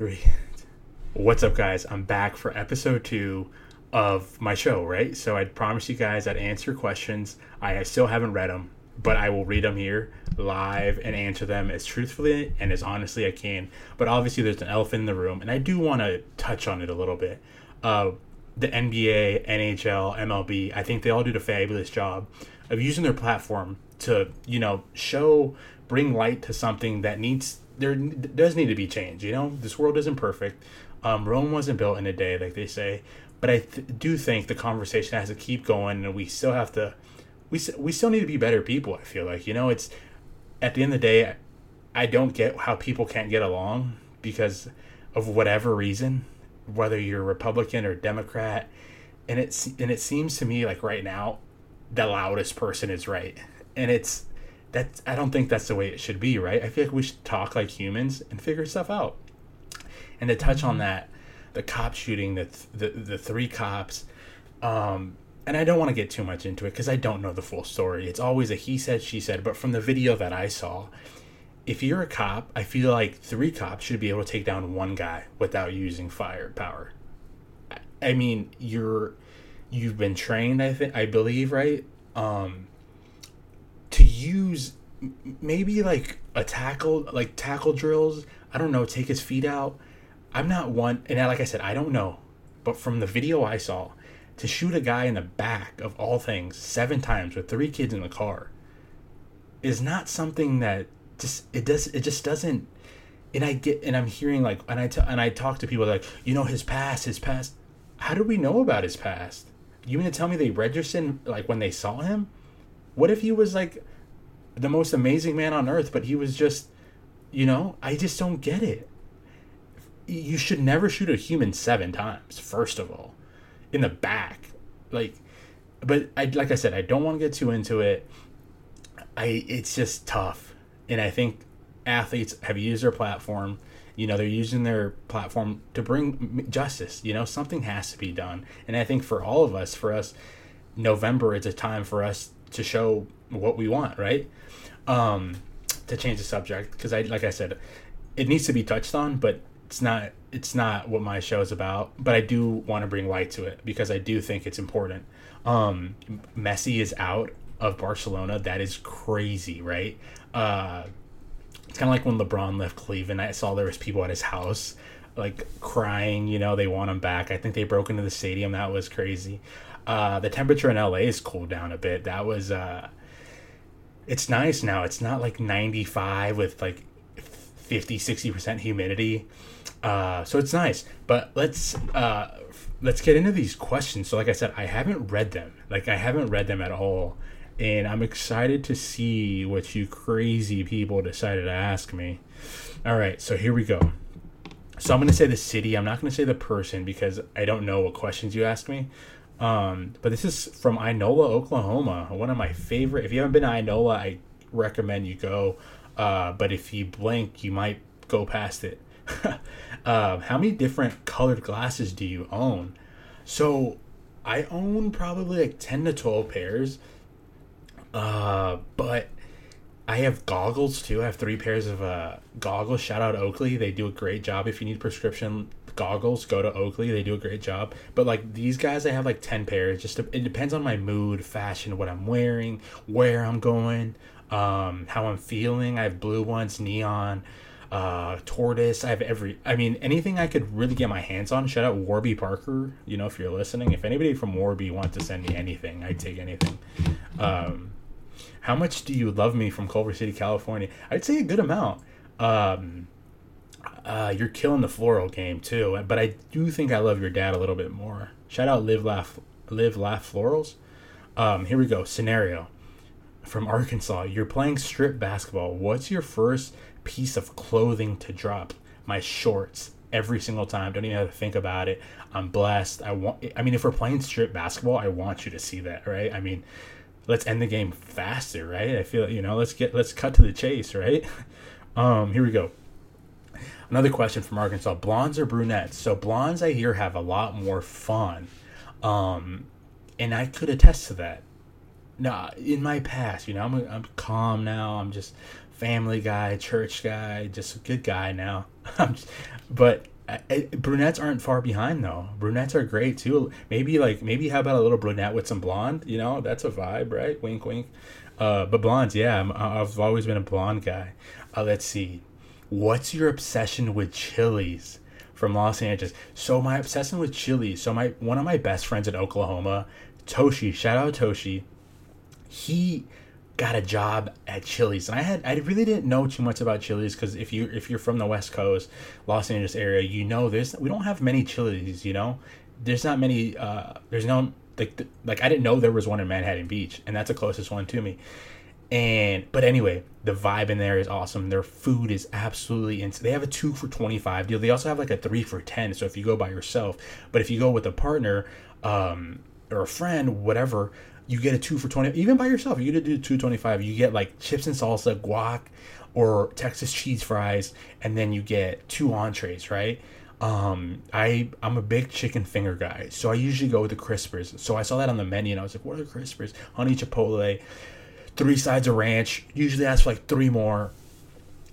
three. What's up, guys? I'm back for episode two of my show, right? So I promised you guys I'd answer questions. I still haven't read them, but I will read them here live and answer them as truthfully and as honestly I can. But obviously, there's an elephant in the room, and I do want to touch on it a little bit. Uh, the NBA, NHL, MLB, I think they all did a fabulous job of using their platform to, you know, show, bring light to something that needs there does need to be change. You know, this world isn't perfect. Um, Rome wasn't built in a day, like they say. But I th- do think the conversation has to keep going, and we still have to. We we still need to be better people. I feel like you know it's at the end of the day, I don't get how people can't get along because of whatever reason, whether you're Republican or Democrat, and it's and it seems to me like right now, the loudest person is right, and it's that I don't think that's the way it should be, right? I feel like we should talk like humans and figure stuff out. And to touch on that, the cop shooting, the the, the three cops, um, and I don't want to get too much into it because I don't know the full story. It's always a he said, she said. But from the video that I saw, if you're a cop, I feel like three cops should be able to take down one guy without using firepower. I mean, you're you've been trained. I think I believe right. Um, use maybe like a tackle, like tackle drills. I don't know. Take his feet out. I'm not one, and like I said, I don't know. But from the video I saw, to shoot a guy in the back of all things seven times with three kids in the car is not something that just it does it just doesn't and I get and I'm hearing like and I t- and I talk to people like you know his past his past how do we know about his past you mean to tell me they registered like when they saw him what if he was like the most amazing man on earth, but he was just, you know, I just don't get it. You should never shoot a human seven times, first of all, in the back. Like, but I, like I said, I don't want to get too into it. I, it's just tough. And I think athletes have used their platform. You know, they're using their platform to bring justice. You know, something has to be done. And I think for all of us, for us, November is a time for us to show what we want, right? Um, to change the subject because I, like I said, it needs to be touched on, but it's not. It's not what my show is about. But I do want to bring light to it because I do think it's important. Um, Messi is out of Barcelona. That is crazy, right? Uh, it's kind of like when LeBron left Cleveland. I saw there was people at his house like crying. You know, they want him back. I think they broke into the stadium. That was crazy. Uh, the temperature in LA is cooled down a bit. That was uh, it's nice now. It's not like 95 with like 50, 60% humidity. Uh, so it's nice. But let's uh, let's get into these questions. So like I said, I haven't read them. Like I haven't read them at all. And I'm excited to see what you crazy people decided to ask me. All right, so here we go. So I'm going to say the city. I'm not going to say the person because I don't know what questions you ask me. Um, but this is from Inola, Oklahoma. One of my favorite. If you haven't been to Inola, I recommend you go. Uh, but if you blink, you might go past it. uh, how many different colored glasses do you own? So I own probably like 10 to 12 pairs. Uh, but I have goggles too. I have three pairs of uh, goggles. Shout out Oakley. They do a great job if you need prescription goggles, go to Oakley. They do a great job. But like these guys, I have like ten pairs. Just to, it depends on my mood, fashion, what I'm wearing, where I'm going, um, how I'm feeling. I have blue ones, neon, uh, tortoise. I have every. I mean, anything I could really get my hands on. Shout out Warby Parker. You know, if you're listening, if anybody from Warby wants to send me anything, I'd take anything. Um, how much do you love me from Culver City, California? I'd say a good amount. Um, uh, you're killing the floral game too. But I do think I love your dad a little bit more. Shout out Live Laugh Live Laugh Florals. Um, here we go. Scenario from Arkansas. You're playing strip basketball. What's your first piece of clothing to drop? My shorts. Every single time. Don't even have to think about it. I'm blessed. I want. I mean, if we're playing strip basketball, I want you to see that, right? I mean, let's end the game faster, right? I feel you know. Let's get. Let's cut to the chase, right? Um, here we go. Another question from Arkansas: blondes or brunettes? So blondes, I hear, have a lot more fun, um, and I could attest to that. Now, in my past, you know, I'm I'm calm now. I'm just family guy, church guy, just a good guy now. but I, brunettes aren't far behind though. Brunettes are great too. Maybe like maybe how about a little brunette with some blonde? You know, that's a vibe, right? Wink, wink. Uh, but blondes, yeah, i have always been a blonde guy. Uh, let's see. What's your obsession with Chili's from Los Angeles? So my obsession with Chili's. So my one of my best friends in Oklahoma, Toshi. Shout out Toshi. He got a job at Chili's, and I had I really didn't know too much about Chili's because if you if you're from the West Coast, Los Angeles area, you know there's we don't have many Chili's. You know, there's not many. Uh, there's no like like I didn't know there was one in Manhattan Beach, and that's the closest one to me. And but anyway, the vibe in there is awesome. Their food is absolutely insane. They have a two for twenty five deal. They also have like a three for ten. So if you go by yourself, but if you go with a partner um, or a friend, whatever, you get a two for 20 even by yourself you get to do 225 you get like chips and salsa guac or texas cheese fries and then you get two entrees right um i i'm a big chicken finger guy so i usually go with the crispers so i saw that on the menu and i was like what are the crispers honey chipotle three sides of ranch usually ask for like three more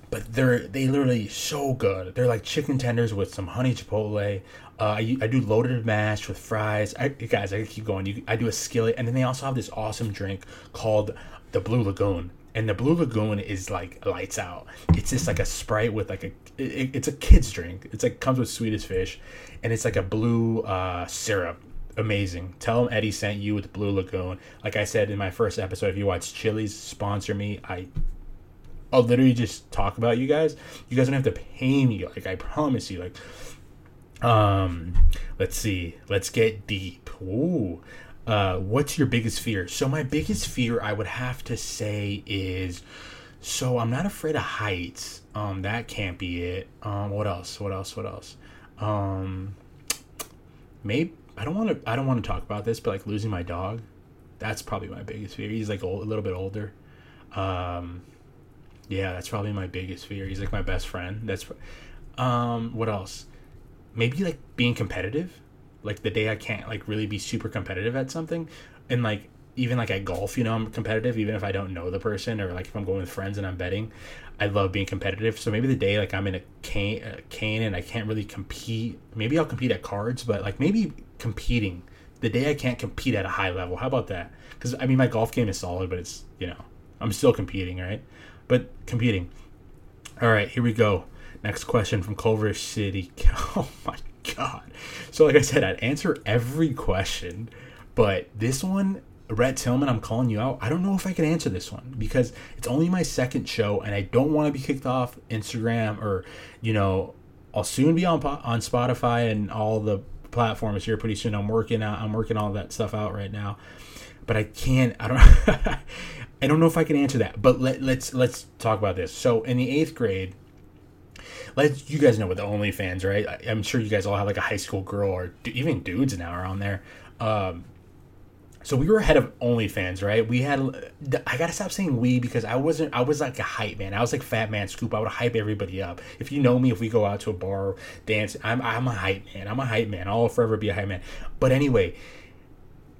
but they're they literally so good they're like chicken tenders with some honey chipotle uh, I, I do loaded mash with fries. I, guys, I keep going. You, I do a skillet, and then they also have this awesome drink called the Blue Lagoon. And the Blue Lagoon is like lights out. It's just like a sprite with like a. It, it's a kid's drink. It's like comes with Swedish Fish, and it's like a blue uh, syrup. Amazing. Tell them Eddie sent you with Blue Lagoon. Like I said in my first episode, if you watch Chili's sponsor me, I I'll literally just talk about you guys. You guys don't have to pay me. Like I promise you. Like um, let's see. Let's get deep. Ooh. Uh, what's your biggest fear? So my biggest fear, I would have to say, is so I'm not afraid of heights. Um, that can't be it. Um, what else? What else? What else? Um, maybe I don't want to. I don't want to talk about this, but like losing my dog, that's probably my biggest fear. He's like old, a little bit older. Um, yeah, that's probably my biggest fear. He's like my best friend. That's um, what else? maybe like being competitive like the day i can't like really be super competitive at something and like even like at golf you know i'm competitive even if i don't know the person or like if i'm going with friends and i'm betting i love being competitive so maybe the day like i'm in a cane, a cane and i can't really compete maybe i'll compete at cards but like maybe competing the day i can't compete at a high level how about that because i mean my golf game is solid but it's you know i'm still competing right but competing all right here we go Next question from Culver City. Oh my god. So like I said, I'd answer every question, but this one, Rhett Tillman, I'm calling you out. I don't know if I can answer this one because it's only my second show, and I don't want to be kicked off Instagram or, you know, I'll soon be on on Spotify and all the platforms here pretty soon. I'm working out. I'm working all that stuff out right now, but I can't. I don't. I don't know if I can answer that. But let, let's let's talk about this. So in the eighth grade let you guys know what the OnlyFans, right? I, am sure you guys all have like a high school girl or even dudes now are on there. Um, so we were ahead of OnlyFans, right? We had I gotta stop saying we because I wasn't I was like a hype man. I was like Fat Man Scoop. I would hype everybody up. If you know me, if we go out to a bar, dance, I'm I'm a hype man. I'm a hype man. I'll forever be a hype man. But anyway,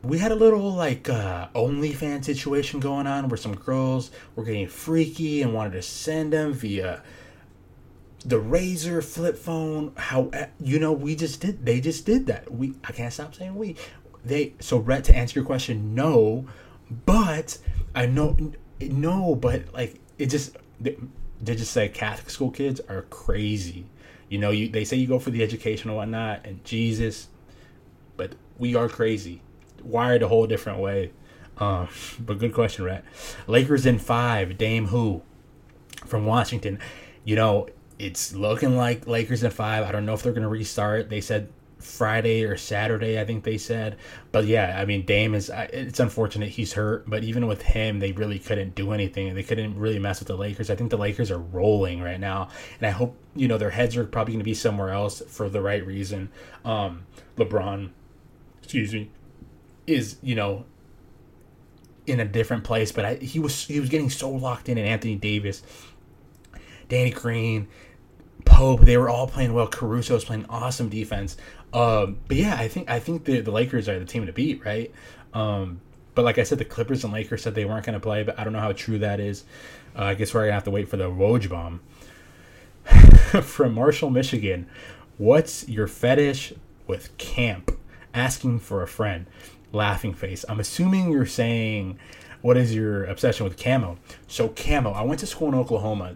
we had a little like uh, OnlyFans situation going on where some girls were getting freaky and wanted to send them via the Razr flip phone how you know we just did they just did that we i can't stop saying we they so Rhett to answer your question no but i know no but like it just they, they just say catholic school kids are crazy. You know you they say you go for the education and whatnot and jesus but we are crazy. Wired a whole different way. Um but good question Rhett. Lakers in five dame who? From washington. You know it's looking like Lakers in five. I don't know if they're going to restart. They said Friday or Saturday, I think they said. But yeah, I mean, Dame is. It's unfortunate he's hurt, but even with him, they really couldn't do anything. They couldn't really mess with the Lakers. I think the Lakers are rolling right now, and I hope you know their heads are probably going to be somewhere else for the right reason. Um, LeBron, excuse me, is you know in a different place, but I, he was he was getting so locked in, and Anthony Davis, Danny Green, Pope, they were all playing well. Caruso was playing awesome defense. Um, but yeah, I think I think the, the Lakers are the team to beat, right? Um, but like I said, the Clippers and Lakers said they weren't going to play, but I don't know how true that is. Uh, I guess we're gonna have to wait for the Woj bomb. from Marshall, Michigan. What's your fetish with camp? Asking for a friend. Laughing face. I'm assuming you're saying, what is your obsession with camo? So, camo. I went to school in Oklahoma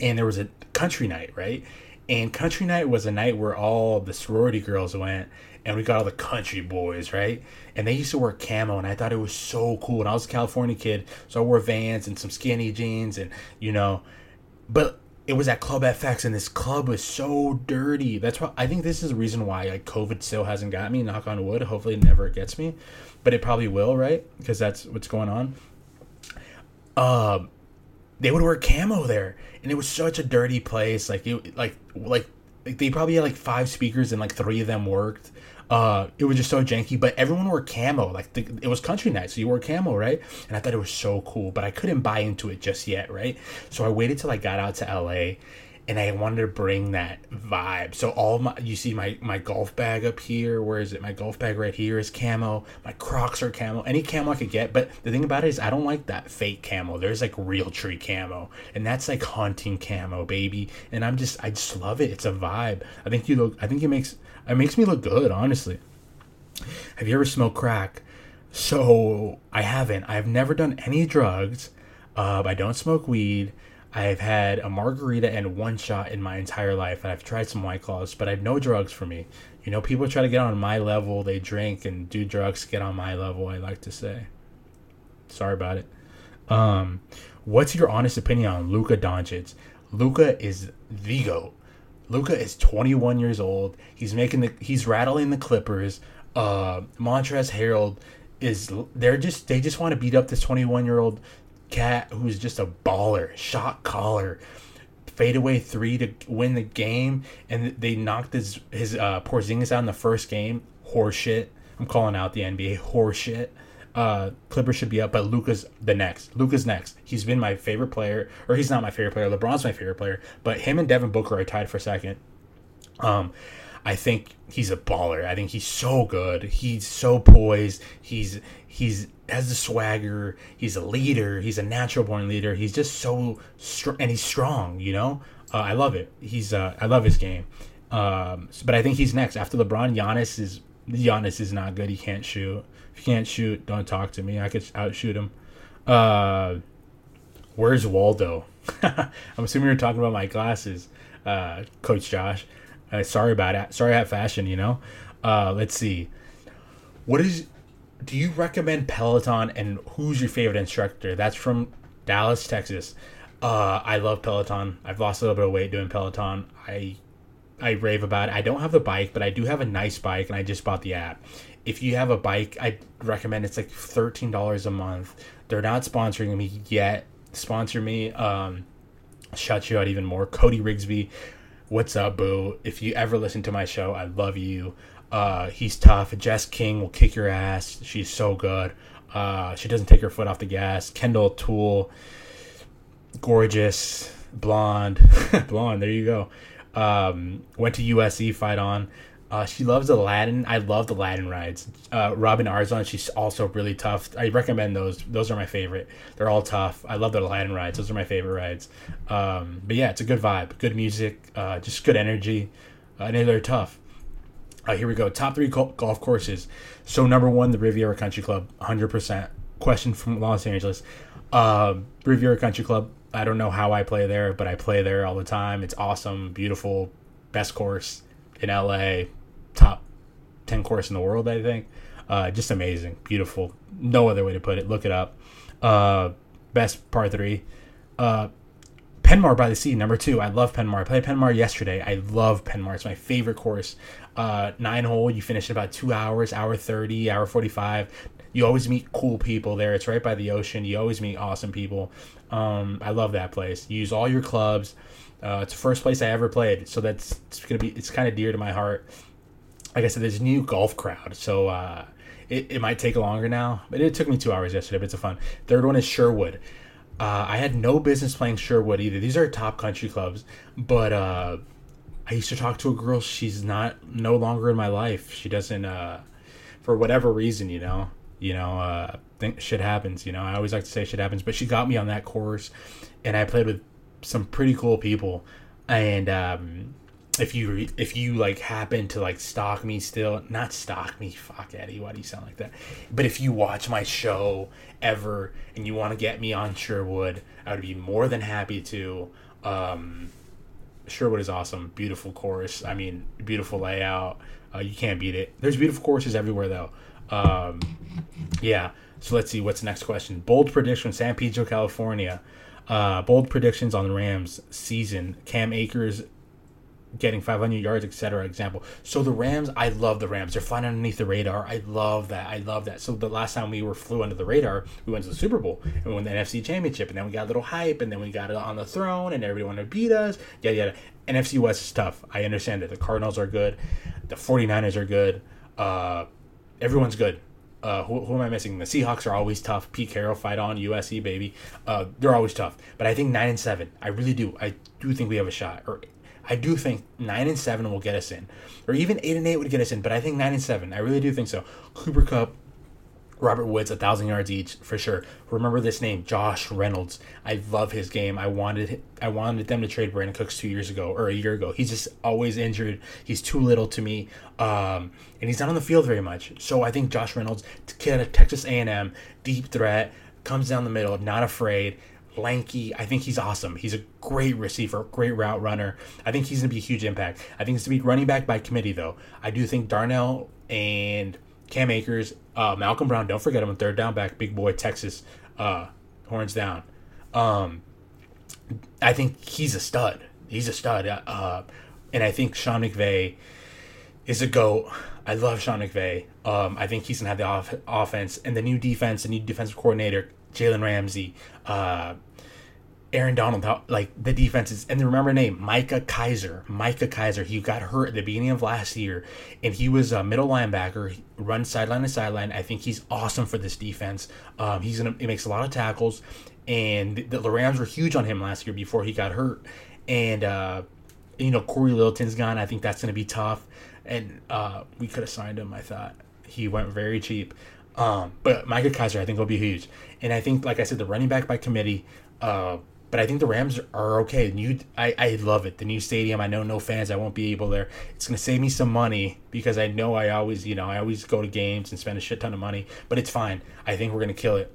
and there was a country night, right? And country night was a night where all the sorority girls went and we got all the country boys, right? And they used to wear camo, and I thought it was so cool. And I was a California kid, so I wore Vans and some skinny jeans, and you know, but it was at Club FX, and this club was so dirty. That's why I think this is the reason why like COVID still hasn't got me. Knock on wood. Hopefully, it never gets me, but it probably will, right? Because that's what's going on. Um, they would wear camo there, and it was such a dirty place. Like it, like like like they probably had like five speakers, and like three of them worked uh, it was just so janky, but everyone wore camo. Like the, it was country night, so you wore camo, right? And I thought it was so cool, but I couldn't buy into it just yet, right? So I waited till I got out to LA, and I wanted to bring that vibe. So all my, you see my my golf bag up here. Where is it? My golf bag right here is camo. My Crocs are camo. Any camo I could get. But the thing about it is, I don't like that fake camo. There's like Realtree camo, and that's like hunting camo, baby. And I'm just, I just love it. It's a vibe. I think you look. I think it makes it makes me look good, honestly. Have you ever smoked crack? So I haven't. I've never done any drugs. Uh, I don't smoke weed. I've had a margarita and one shot in my entire life, and I've tried some white claws, but I've no drugs for me. You know, people try to get on my level. They drink and do drugs to get on my level. I like to say. Sorry about it. Um, what's your honest opinion on Luka Doncic? Luka is the goat. Luka is 21 years old. He's making the he's rattling the Clippers. Uh, Montrezl Harrell is they're just they just want to beat up this 21 year old cat who's just a baller, shot caller, fadeaway three to win the game, and they knocked his his uh, Porzingis out in the first game. Horseshit. I'm calling out the NBA horseshit uh, Clippers should be up, but Luka's the next. Luka's next. He's been my favorite player, or he's not my favorite player. LeBron's my favorite player, but him and Devin Booker are tied for second. Um, I think he's a baller. I think he's so good. He's so poised. He's he's has the swagger. He's a leader. He's a natural born leader. He's just so strong, and he's strong. You know, uh, I love it. He's uh, I love his game. Um, but I think he's next after LeBron. Giannis is Giannis is not good. He can't shoot. If you can't shoot, don't talk to me. I could outshoot him. Uh, where's Waldo? I'm assuming you're talking about my glasses, uh, Coach Josh. Uh, sorry about it. Sorry have fashion, you know. Uh, let's see. What is? Do you recommend Peloton, and who's your favorite instructor? That's from Dallas, Texas. Uh, I love Peloton. I've lost a little bit of weight doing Peloton. I I rave about it. I don't have the bike, but I do have a nice bike, and I just bought the app if you have a bike, I recommend it's like thirteen dollars a month. They're not sponsoring me yet. Sponsor me. Um, shout you out even more. Cody Rigsby, what's up, boo? If you ever listen to my show, I love you. Uh, he's tough. Jess King will kick your ass. She's so good. Uh, she doesn't take her foot off the gas. Kendall Toole, gorgeous, blonde, blonde. There you go. Um, went to USC fight on. Uh, she loves Aladdin. I love the Aladdin rides. Uh, Robin Arzon, she's also really tough. I recommend those. Those are my favorite. They're all tough. I love the Aladdin rides. Those are my favorite rides. Um, but yeah, it's a good vibe, good music, uh, just good energy, uh, and they're tough. Uh, here we go. Top three golf courses. So number one, the Riviera Country Club, 100%. Question from Los Angeles. Uh, Riviera Country Club. I don't know how I play there, but I play there all the time. It's awesome, beautiful, best course in LA, top 10 course in the world, I think. Uh, just amazing, beautiful. No other way to put it. Look it up. Uh, best par three. Uh, Penmar by the Sea, number two. I love Penmar. I played Penmar yesterday. I love Penmar. It's my favorite course. Uh, nine hole. You finish in about two hours, hour 30, hour 45. You always meet cool people there. It's right by the ocean. You always meet awesome people. Um, I love that place. You use all your clubs. Uh, it's the first place I ever played, so that's it's gonna be it's kind of dear to my heart. Like I said, there's a new golf crowd, so uh, it, it might take longer now, but it took me two hours yesterday. But it's a fun. Third one is Sherwood. Uh, I had no business playing Sherwood either. These are top country clubs, but uh, I used to talk to a girl. She's not no longer in my life. She doesn't, uh, for whatever reason, you know, you know, uh, think shit happens. You know, I always like to say shit happens, but she got me on that course, and I played with some pretty cool people. and um, if you if you like happen to like stalk me still, not stalk me, fuck Eddie, why do you sound like that? But if you watch my show ever and you want to get me on Sherwood, I would be more than happy to. Um, Sherwood is awesome, beautiful course. I mean, beautiful layout. Uh, you can't beat it. There's beautiful courses everywhere though. Um, yeah. So let's see what's the next question. Bold prediction: San Pedro, California. Uh, bold predictions on the Rams season. Cam Akers getting 500 yards, etc. Example. So the Rams, I love the Rams. They're flying underneath the radar. I love that. I love that. So the last time we were flew under the radar, we went to the Super Bowl and we won the NFC Championship, and then we got a little hype, and then we got it on the throne, and everybody wanted to beat us. Yeah, yeah. NFC West is tough. I understand that the Cardinals are good, the 49ers are good. Uh, everyone's good. Uh, who, who, am I missing? The Seahawks are always tough. Pete Carroll fight on USC baby. Uh, they're always tough. But I think nine and seven. I really do. I do think we have a shot. Or I do think nine and seven will get us in, or even eight and eight would get us in. But I think nine and seven. I really do think so. Cooper Kupp, Robert Woods, a thousand yards each for sure. Remember this name, Josh Reynolds. I love his game. I wanted I wanted them to trade Brandin Cooks two years ago or a year ago. He's just always injured. He's too little to me, um, and he's not on the field very much. So I think Josh Reynolds, kid out of Texas A&M, deep threat, comes down the middle, not afraid lanky. I think he's awesome. He's a great receiver, great route runner. I think he's going to be a huge impact. I think he's going to be running back by committee, though. I do think Darnell and Cam Akers, uh, Malcolm Brown, don't forget him, third down back, big boy, Texas, uh, horns down. Um, I think he's a stud. He's a stud. Uh, and I think Sean McVay is a goat. I love Sean McVay. Um, I think he's gonna have the off- offense and the new defense, the new defensive coordinator, Jalen Ramsey, uh, Aaron Donald, like the defenses, and then remember name Micah Kiser. Micah Kiser, he got hurt at the beginning of last year, and he was a middle linebacker, run sideline to sideline. I think he's awesome for this defense. Um, he's gonna he makes a lot of tackles, and the, the Rams were huge on him last year before he got hurt, and uh, you know Corey Littleton's gone. I think that's gonna be tough, and uh, we could have signed him. I thought he went very cheap. Um, but Micah Kiser, I think, will be huge. And I think, like I said, the running back by committee. Uh, but I think the Rams are okay. New, I, I love it. The new stadium. I know no fans. I won't be able there. It's gonna save me some money because I know I always, you know, I always go to games and spend a shit ton of money. But it's fine. I think we're gonna kill it.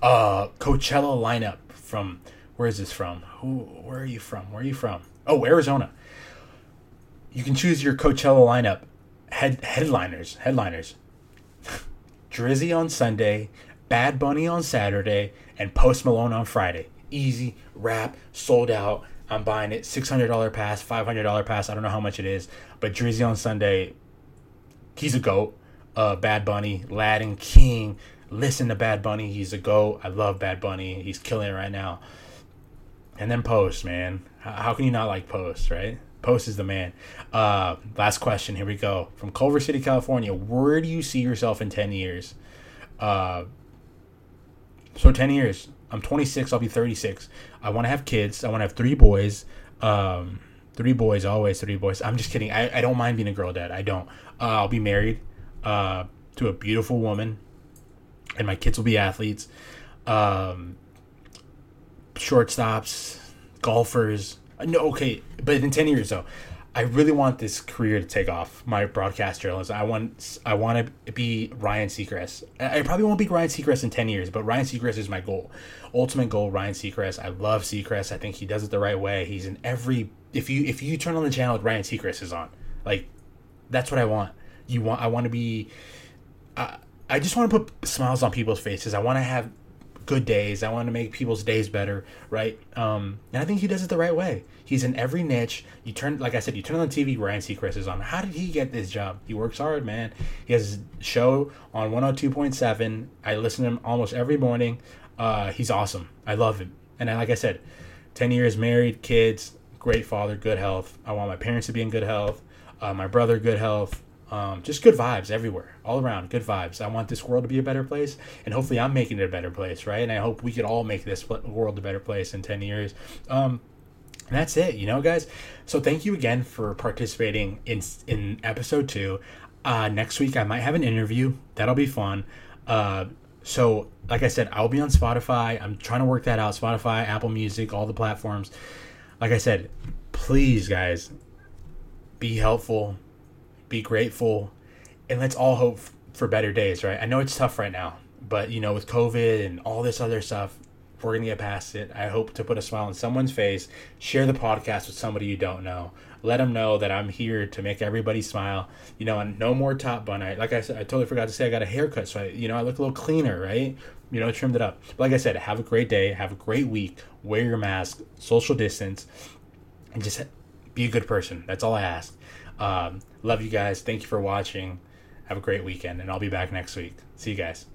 Uh, Coachella lineup from where is this from? Who? Where are you from? Where are you from? Oh, Arizona. You can choose your Coachella lineup. Head headliners. Headliners. Drizzy on Sunday, Bad Bunny on Saturday, and Post Malone on Friday. Easy, rap, sold out. I'm buying it. $600 pass, $500 pass. I don't know how much it is. But Drizzy on Sunday, he's a GOAT. Uh, Bad Bunny, Latin King. Listen to Bad Bunny. He's a GOAT. I love Bad Bunny. He's killing it right now. And then Post, man. How can you not like Post, right? Post is the man. Uh, last question. Here we go. From Culver City, California. Where do you see yourself in 10 years? Uh, so 10 years. I'm 26. I'll be 36. I want to have kids. I want to have three boys. Um, three boys, always three boys. I'm just kidding. I, I don't mind being a girl dad. I don't. Uh, I'll be married uh, to a beautiful woman, and my kids will be athletes. Um, shortstops, golfers, no, okay, but in ten years though, I really want this career to take off. My broadcast journalism. I want. I want to be Ryan Seacrest. I probably won't be Ryan Seacrest in ten years, but Ryan Seacrest is my goal. Ultimate goal, Ryan Seacrest. I love Seacrest. I think he does it the right way. He's in every. If you if you turn on the channel, Ryan Seacrest is on. Like, that's what I want. You want. I want to be. I I just want to put smiles on people's faces. I want to have good days. I want to make people's days better, right? Um, and I think he does it the right way. He's in every niche. You turn, like I said, you turn on the TV. Ryan Seacrest is on. How did he get this job? He works hard, man. He has a show on 102.7. I listen to him almost every morning. Uh, he's awesome. I love him. And like I said, 10 years married, kids, great father, good health. I want my parents to be in good health. Uh, my brother, good health. Um, just good vibes everywhere, all around. Good vibes. I want this world to be a better place, and hopefully, I'm making it a better place, right? And I hope we could all make this world a better place in ten years. Um, that's it, you know, guys. So thank you again for participating in in episode two. Uh, next week I might have an interview. That'll be fun. Uh, so like I said, I'll be on Spotify. I'm trying to work that out. Spotify, Apple Music, all the platforms. Like I said, please, guys, be helpful, be grateful, and let's all hope for better days, right? I know it's tough right now, but you know, with COVID and all this other stuff, we're gonna get past it. I hope to put a smile on someone's face. Share the podcast with somebody you don't know. Let them know that I'm here to make everybody smile. You know, and no more top bun. I like I said, I totally forgot to say I got a haircut, so I, you know I look a little cleaner, right? You know, trimmed it up. But like I said, have a great day. Have a great week. Wear your mask. Social distance, and just be a good person. That's all I ask. Um, love you guys. Thank you for watching. Have a great weekend, and I'll be back next week. See you guys.